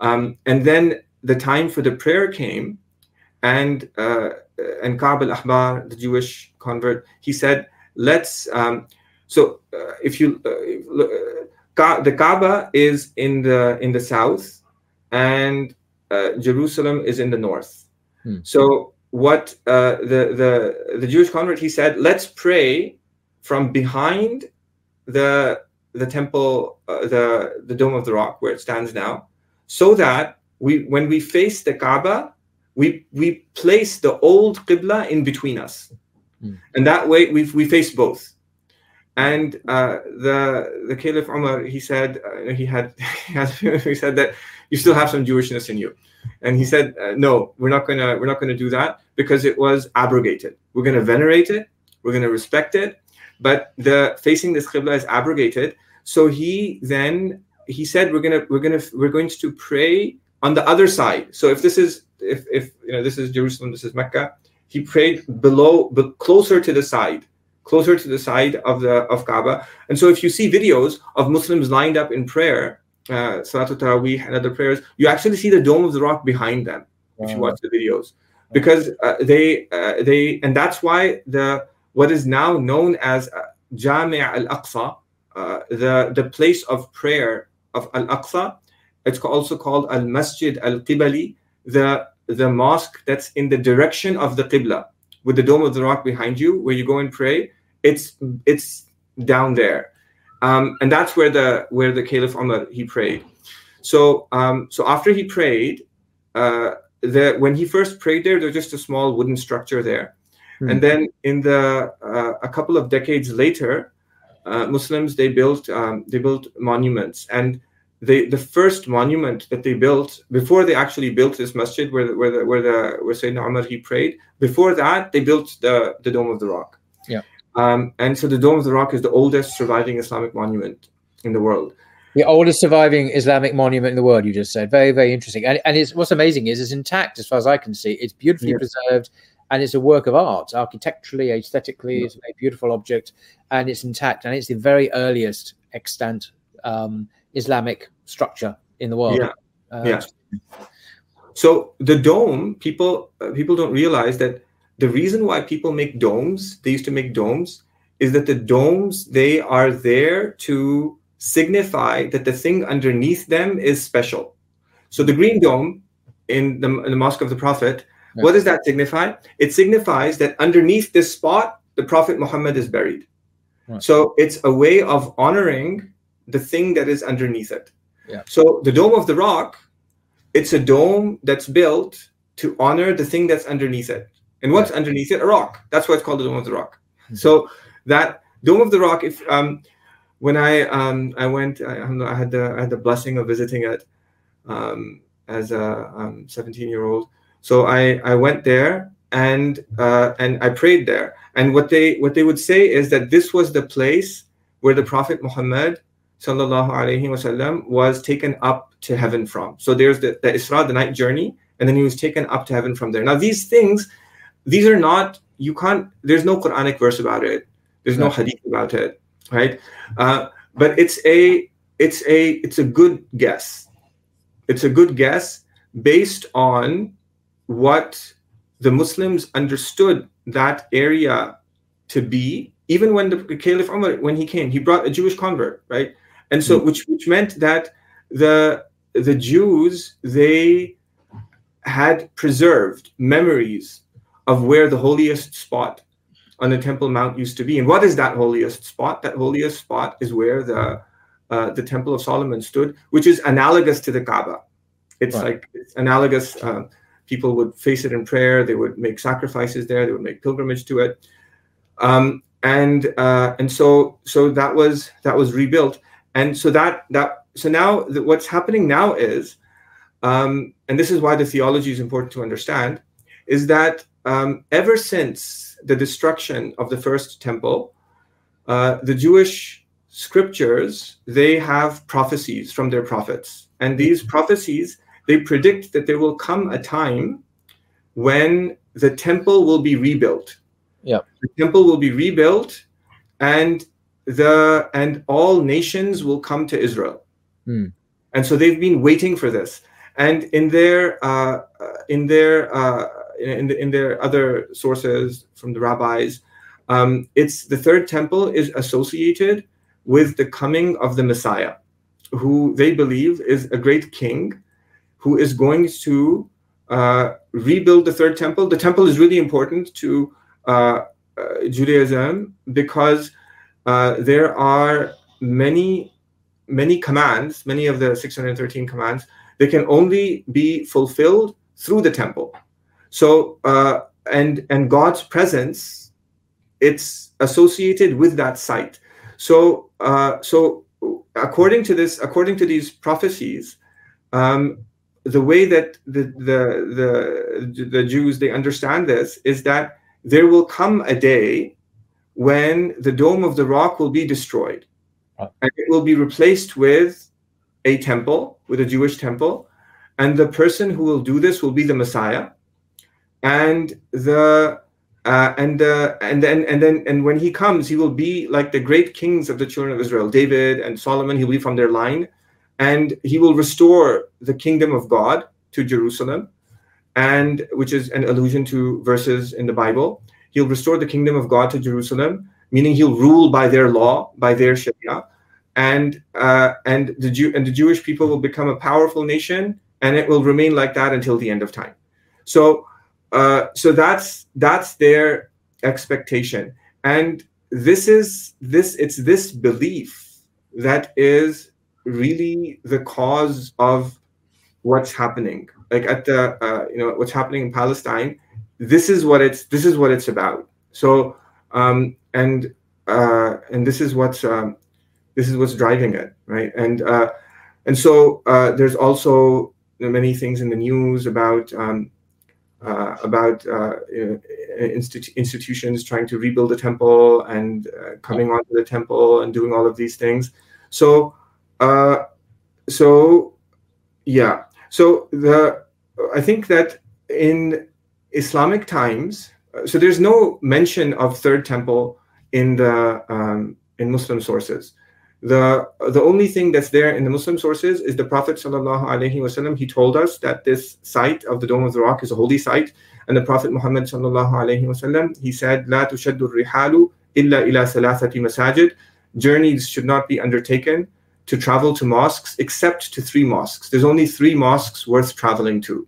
um, and then the time for the prayer came, and uh, and Ka'b al-Ahbar, the Jewish convert, he said, "Let's." Um, so uh, if you uh, the Kaaba is in the in the south, and uh, Jerusalem is in the north. Hmm. So what uh, the the the Jewish convert he said, let's pray from behind the the temple, uh, the the dome of the rock where it stands now, so that we when we face the Kaaba, we we place the old qibla in between us, hmm. and that way we we face both. And uh, the the Caliph Umar, he said uh, he had he said that you still have some Jewishness in you, and he said uh, no, we're not gonna we're not gonna do that because it was abrogated. We're gonna venerate it, we're gonna respect it, but the facing this qibla is abrogated. So he then he said we're gonna we're gonna we're going to pray on the other side. So if this is if if you know this is Jerusalem, this is Mecca, he prayed below but closer to the side closer to the side of the of Kaaba. And so if you see videos of Muslims lined up in prayer, uh, Salatul Taraweeh and other prayers, you actually see the dome of the rock behind them wow. if you watch the videos. Because uh, they uh, they and that's why the what is now known as uh, Jami' al-Aqsa, uh, the the place of prayer of al-Aqsa, it's also called al-Masjid al-Qibali, the the mosque that's in the direction of the Qibla, with the dome of the rock behind you, where you go and pray it's it's down there, um, and that's where the where the Caliph Umar he prayed. So um, so after he prayed, uh, the when he first prayed there, there's just a small wooden structure there, Hmm. And then in the uh, a couple of decades later, uh, Muslims they built um, they built monuments and they the first monument that they built before they actually built this masjid where the, where the where the where Sayyidina Umar he prayed before that they built the the Dome of the Rock. Yeah. Um, and so the Dome of the Rock is the oldest surviving Islamic monument in the world. The oldest surviving Islamic monument in the world, you just said. Very, very interesting. And, and it's what's amazing is it's intact as far as I can see. It's beautifully yeah. preserved and it's a work of art, architecturally, aesthetically. It's a beautiful object and it's intact. And it's the very earliest extant um, Islamic structure in the world. Yeah. Uh, yeah. So the dome, people uh, people don't realize that the reason why people make domes, they used to make domes, is that the domes they are there to signify that the thing underneath them is special. So the green dome in the, in the Mosque of the Prophet, yeah. what does that signify? It signifies that underneath this spot, the Prophet Muhammad is buried. Right. So it's a way of honoring the thing that is underneath it. Yeah. So the Dome of the Rock, it's a dome that's built to honor the thing that's underneath it. And what's underneath it? A rock. That's why it's called the Dome of the Rock. Mm-hmm. So that Dome of the Rock, if um, when I um, I went, I, I, had the I had the blessing of visiting it um, as a 17 um, year old. So I I went there and uh, and I prayed there. And what they what they would say is that this was the place where the Prophet Muhammad sallallahu alaihi wasallam was taken up to heaven from. So there's the, the Isra, the night journey, and then he was taken up to heaven from there. Now these things, these are not you can't. There's no Quranic verse about it. There's no hadith about it, right? Uh, but it's a it's a it's a good guess. It's a good guess based on what the Muslims understood that area to be. Even when the Caliph Umar, when he came, he brought a Jewish convert, right? and so hmm. which which meant that the the Jews they had preserved memories of where the holiest spot on the Temple Mount used to be. And what is that holiest spot? That holiest spot is where the uh, the Temple of Solomon stood, which is analogous to the Kaaba. It's right. like it's analogous. Uh, people would face it in prayer. They would make sacrifices there. They would make pilgrimage to it. Um, and uh, and so so that was that was rebuilt and so that that so now the, what's happening now is um, and this is why the theology is important to understand is that um, ever since the destruction of the first temple uh, the jewish scriptures they have prophecies from their prophets and these prophecies they predict that there will come a time when the temple will be rebuilt yeah the temple will be rebuilt and the and all nations will come to Israel. Hmm. And so they've been waiting for this. And in their uh, uh in their uh, in, in their other sources from the rabbis, um, it's the third temple is associated with the coming of the Messiah, who they believe is a great king, who is going to uh, rebuild the third temple. The temple is really important to uh, uh, Judaism because uh, there are many many commands many of the 613 commands they can only be fulfilled through the temple so uh, and and god's presence it's associated with that site so uh, so according to this according to these prophecies um, the way that the, the the the jews they understand this is that there will come a day when the dome of the rock will be destroyed. And it will be replaced with a temple with a jewish temple. And the person who will do this will be the messiah and the uh, and uh, and then and then and when he comes he will be like the great kings of the children of israel david and solomon he'll be from their line. And he will restore the kingdom of god to jerusalem and which is an allusion to verses in the bible. He'll restore the kingdom of God to Jerusalem, meaning he'll rule by their law, by their Sharia, and uh, and the Jew and the Jewish people will become a powerful nation, and it will remain like that until the end of time. So, uh, so that's that's their expectation, and this is this it's this belief that is really the cause of what's happening. Like at the uh, you know what's happening in palestine this is what it's this is what it's about. So um, and uh, and this is what's um, this is what's driving it, right? And uh, and so uh, there's also many things in the news about um, uh, about uh, institu- institutions trying to rebuild the temple and uh, coming onto the temple and doing all of these things. So, uh, so yeah. So the I think that in Islamic times, so there's no mention of third temple in the um, in Muslim sources. The the only thing that's there in the Muslim sources is the Prophet wasallam. He told us that this site of the Dome of the Rock is a holy site, and the Prophet Muhammad wasallam he said, "La tushaddu rihalu illa ila thalathati masajid." Journeys should not be undertaken to travel to mosques except to three mosques. There's only three mosques worth traveling to: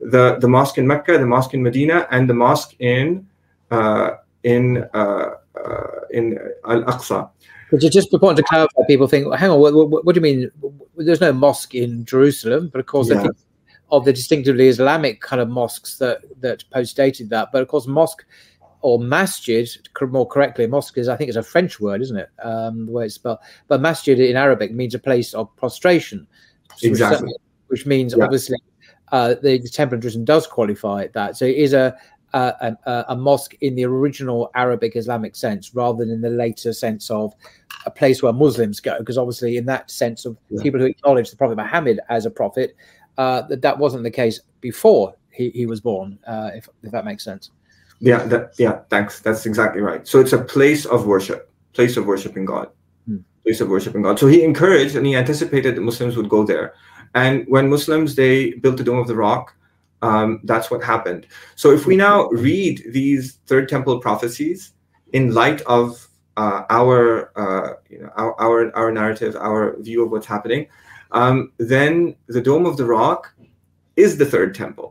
the the mosque in Mecca, the mosque in Medina, and the mosque in uh, in uh, uh, in Al Aqsa. Which is just important to clarify. People think, well, hang on, what, what, what, do you mean? There's no mosque in Jerusalem, but of course, yeah. of the distinctively Islamic kind of mosques that that postdated that. But of course, mosque or masjid, more correctly, mosque is I think it's a French word, isn't it? Um, the way it's spelled. But masjid in Arabic means a place of prostration. Exactly. Which, which means yeah. obviously uh, the, the Temple of Jerusalem does qualify that. So it is a a, a, a, mosque in the original Arabic Islamic sense rather than in the later sense of a place where Muslims go. Because obviously, in that sense of yeah. people who acknowledge the Prophet Muhammad as a prophet, uh, that that wasn't the case before he, he was born. Uh, if if that makes sense. Yeah, that, yeah, thanks. That's exactly right. So it's a place of worship, place of worshiping God, hmm. place of worshiping God. So he encouraged and he anticipated that Muslims would go there. And when Muslims they built the Dome of the Rock, um, that's what happened. So if we now read these Third Temple prophecies in light of uh, our, uh, you know, our, our our narrative, our view of what's happening, um, then the Dome of the Rock is the third temple.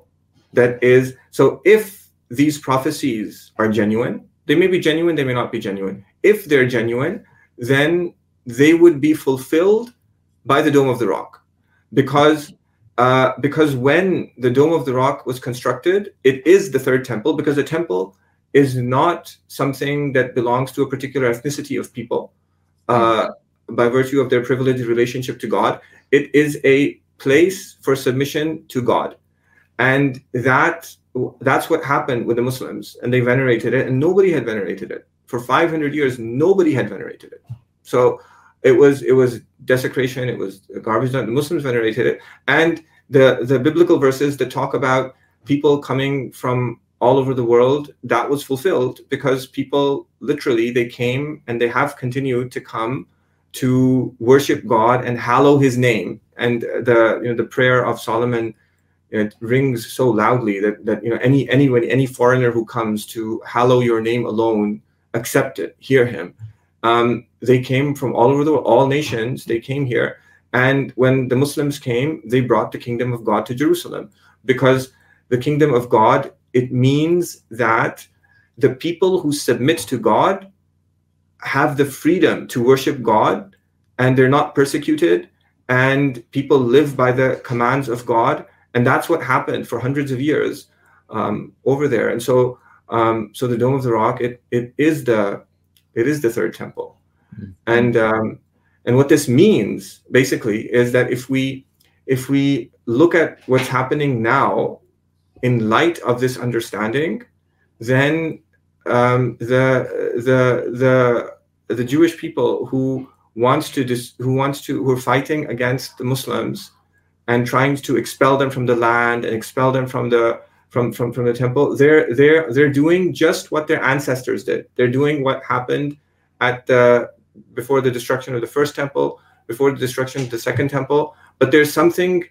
That is so. If these prophecies are genuine, they may be genuine, they may not be genuine. If they're genuine, then they would be fulfilled by the Dome of the Rock, because uh, because when the Dome of the Rock was constructed, it is the third temple because the temple is not something that belongs to a particular ethnicity of people uh, by virtue of their privileged relationship to God. It is a place for submission to God, and that that's what happened with the Muslims, and they venerated it, and nobody had venerated it for 500 years. Nobody had venerated it. So it was it was desecration. It was garbage. The Muslims venerated it, and the the biblical verses that talk about people coming from all over the world that was fulfilled because people literally they came and they have continued to come to worship God and hallow His name. And the you know the prayer of Solomon it rings so loudly that that you know any anyone any foreigner who comes to hallow your name alone accept it hear him um, they came from all over the world, all nations. They came here, and when the Muslims came, they brought the kingdom of God to Jerusalem because the kingdom of God it means that the people who submit to God have the freedom to worship God, and they're not persecuted, and people live by the commands of God, and that's what happened for hundreds of years um, over there. And so, um, so the Dome of the Rock it it is the it is the third temple. Mm-hmm. And um, and what this means basically is that if we if we look at what's happening now in light of this understanding, then um, the the the the Jewish people who wants to dis- who wants to who are fighting against the Muslims and trying to expel them from the land and expel them from the from, from, from the temple, they're they're they're doing just what their ancestors did. They're doing what happened at the before the destruction of the first temple, before the destruction of the second temple. But there's something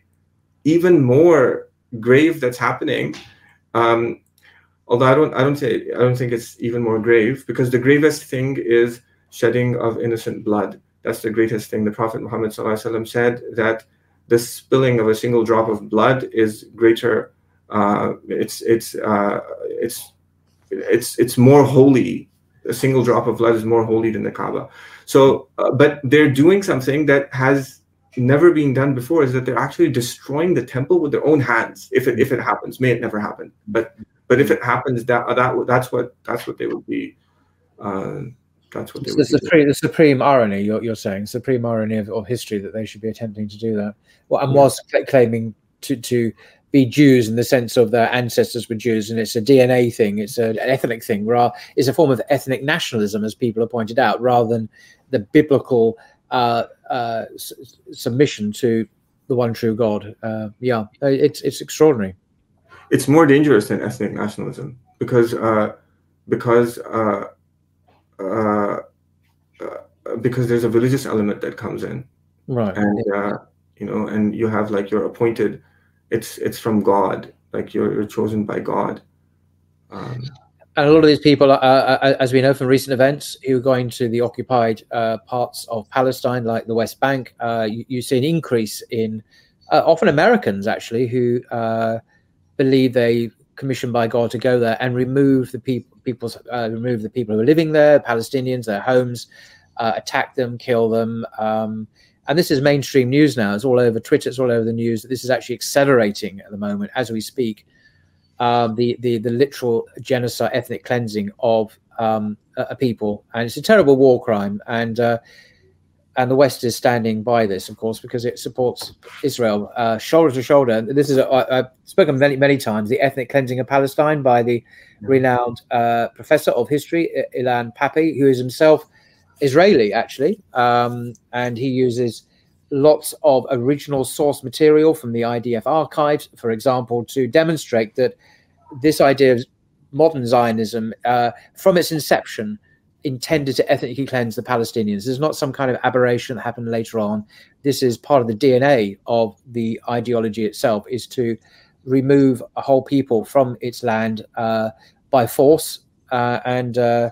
even more grave that's happening. Um, although I don't I don't say I don't think it's even more grave because the gravest thing is shedding of innocent blood. That's the greatest thing. The Prophet Muhammad said that the spilling of a single drop of blood is greater uh, it's it's uh, it's it's it's more holy. A single drop of blood is more holy than the Kaaba. So, uh, but they're doing something that has never been done before. Is that they're actually destroying the temple with their own hands. If it if it happens, may it never happen. But But if it happens, that that that's what that's what they would be. Uh, that's what they the be. supreme, the supreme irony you're, you're saying, supreme irony of, of history that they should be attempting to do that. Well, and Yeah. was cla- claiming to to be Jews in the sense of their ancestors were Jews, and it's a DNA thing, it's an ethnic thing, ra- it's a form of ethnic nationalism, as people have pointed out, rather than the biblical uh, uh, s- submission to the one true God. Uh, yeah, uh, it's it's extraordinary. it's more dangerous than ethnic nationalism because uh, because uh, uh, uh, because there's a religious element that comes in, Right. and uh, you know, and you have like you're appointed. It's it's from God, like you're, you're chosen by God. Um, and a lot of these people, uh, as we know from recent events, who are going to the occupied uh, parts of Palestine, like the West Bank, uh, you, you see an increase in uh, often Americans actually who uh, believe they commissioned by God to go there and remove the people, people's, uh, remove the people who are living there, Palestinians, their homes, attack them, kill them. Um, and this is mainstream news now. It's all over Twitter. It's all over the news. This is actually accelerating at the moment as we speak um, the, the the literal genocide, ethnic cleansing of um, a, a people, and it's a terrible war crime. And uh, and the West is standing by this, of course, because it supports Israel uh, shoulder to shoulder. This is a, I, I've spoken many many times. The ethnic cleansing of Palestine by the renowned uh, professor of history Ilan Pappé, who is himself Israeli, actually, um, and he uses lots of original source material from the IDF archives, for example, to demonstrate that this idea of modern Zionism, uh, from its inception, intended to ethnically cleanse the Palestinians. This is not some kind of aberration that happened later on. This is part of the DNA of the ideology itself, is to remove a whole people from its land uh, by force uh, and uh,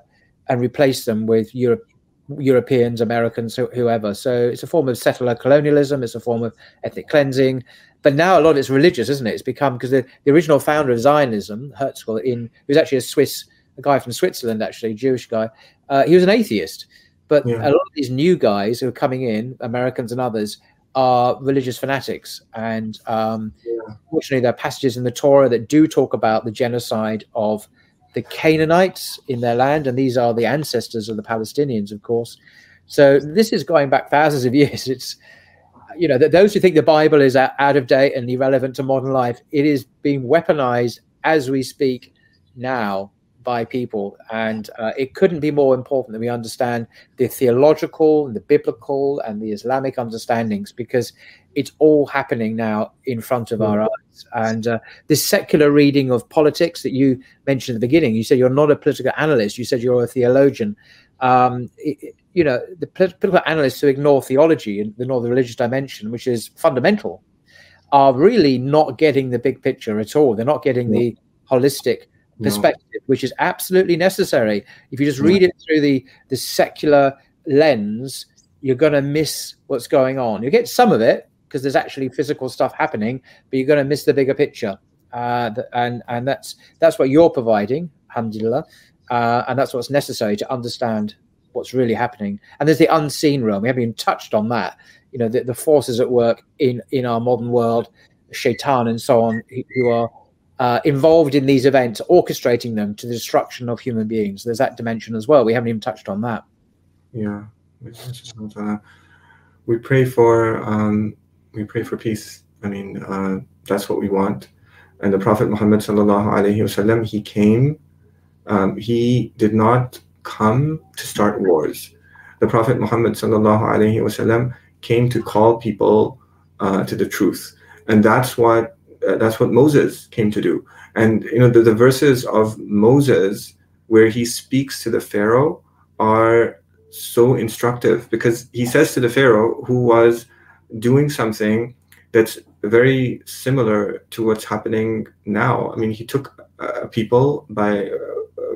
and replace them with Europe. Europeans, Americans, whoever. So it's a form of settler colonialism. It's a form of ethnic cleansing. But now a lot of it's religious, isn't it? It's become because the, the original founder of Zionism, Herzl, in was actually a Swiss, a guy from Switzerland, actually, Jewish guy. Uh, he was an atheist. But Yeah. a lot of these new guys who are coming in, Americans and others, are religious fanatics. And um, Yeah. fortunately, there are passages in the Torah that do talk about the genocide of the Canaanites in their land, and these are the ancestors of the Palestinians, of course. So this is going back thousands of years. It's you know that those who think the Bible is out of date and irrelevant to modern life, it is being weaponized as we speak now by people, and uh, it couldn't be more important that we understand the theological, and the biblical, and the Islamic understandings because it's all happening now in front of our eyes. And uh, this secular reading of politics that you mentioned at the beginning, you said you're not a political analyst. You said you're a theologian. Um, it- you know, the political analysts who ignore theology and ignore the religious dimension, which is fundamental, are really not getting the big picture at all. They're not getting the holistic No. perspective, which is absolutely necessary. If you just read it through the the secular lens, you're going to miss what's going on. You get some of it because there's actually physical stuff happening, but you're going to miss the bigger picture. Uh, and and that's that's what you're providing, alhamdulillah, uh, and that's what's necessary to understand what's really happening. And there's the unseen realm. We haven't even touched on that. You know, the, the forces at work in in our modern world, shaitan and so on, who are uh, involved in these events, orchestrating them to the destruction of human beings. There's that dimension as well. We haven't even touched on that. Yeah. We pray for um, we pray for peace. I mean, uh, that's what we want. And the Prophet Muhammad sallallahu alaihi wasallam, he came. Um, he did not come to start wars. The Prophet Muhammad sallallahu alaihi wasallam came to call people uh, to the truth, and that's what uh, that's what Moses came to do. And you know the, the verses of Moses where he speaks to the Pharaoh are so instructive because he says to the Pharaoh who was doing something that's very similar to what's happening now. I mean, he took uh, people by uh,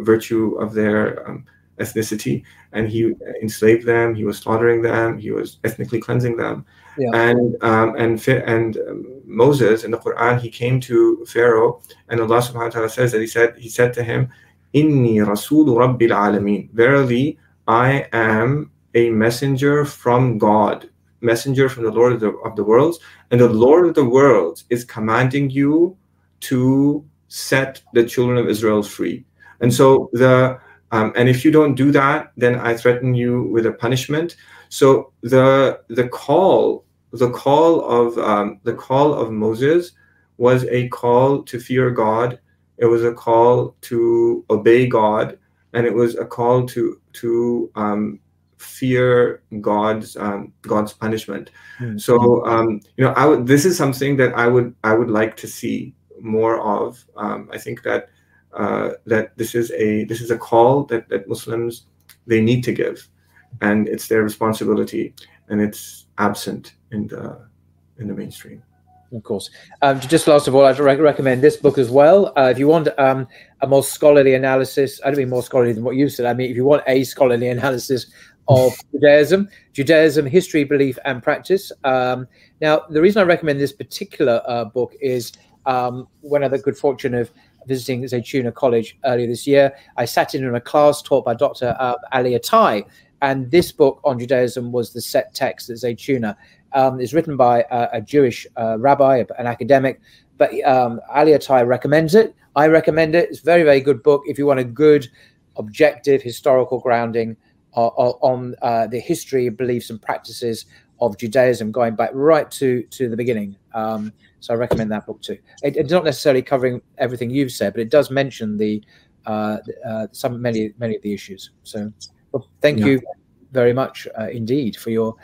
virtue of their um, ethnicity and he enslaved them, he was slaughtering them, he was ethnically cleansing them. Yeah. And um, and and um, Moses in the Quran, he came to Pharaoh, and Allah Subhanahu wa Taala says that he said he said to him, "Inni Rasulu Rabbil Alameen." Verily, I am a messenger from God, messenger from the Lord of the, of the worlds, and the Lord of the worlds is commanding you to set the children of Israel free. And so the um, and if you don't do that, then I threaten you with a punishment. So the the call the call of um, the call of Moses was a call to fear God. It was a call to obey God, and it was a call to to um, fear God's um, God's punishment. Mm-hmm. So um, you know, I would. This is something that I would I would like to see more of. Um, I think that uh, that this is a this is a call that that Muslims they need to give, and it's their responsibility, and it's absent in the in the mainstream of course. Um, just last of all, I'd re- recommend this book as well. Uh, if you want um, a more scholarly analysis, I don't mean more scholarly than what you said. I mean, if you want a scholarly analysis of Judaism, Judaism, history, belief, and practice. Um, now, the reason I recommend this particular uh, book is um, when I had the good fortune of visiting Zaytuna College earlier this year, I sat in on a class taught by Dr. Uh, Ali Ataie, and this book on Judaism was the set text at Zaytuna. Um, it's written by a, Jewish uh, rabbi, an academic, but um, Ali Ataie recommends it. I recommend it. It's a very, very good book if you want a good, objective historical grounding uh, on uh, the history, beliefs, and practices of Judaism, going back right to to the beginning. Um, so I recommend that book too. It, it's not necessarily covering everything you've said, but it does mention the uh, uh, some many many of the issues. So, well, thank yeah. you very much uh, indeed for your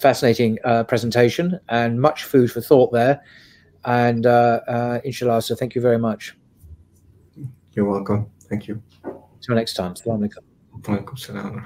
fascinating uh, presentation and much food for thought there. And uh, uh, inshallah, so thank you very much. You're welcome. Thank you. Till next time. Assalamu alaikum. Wa alaikum salam.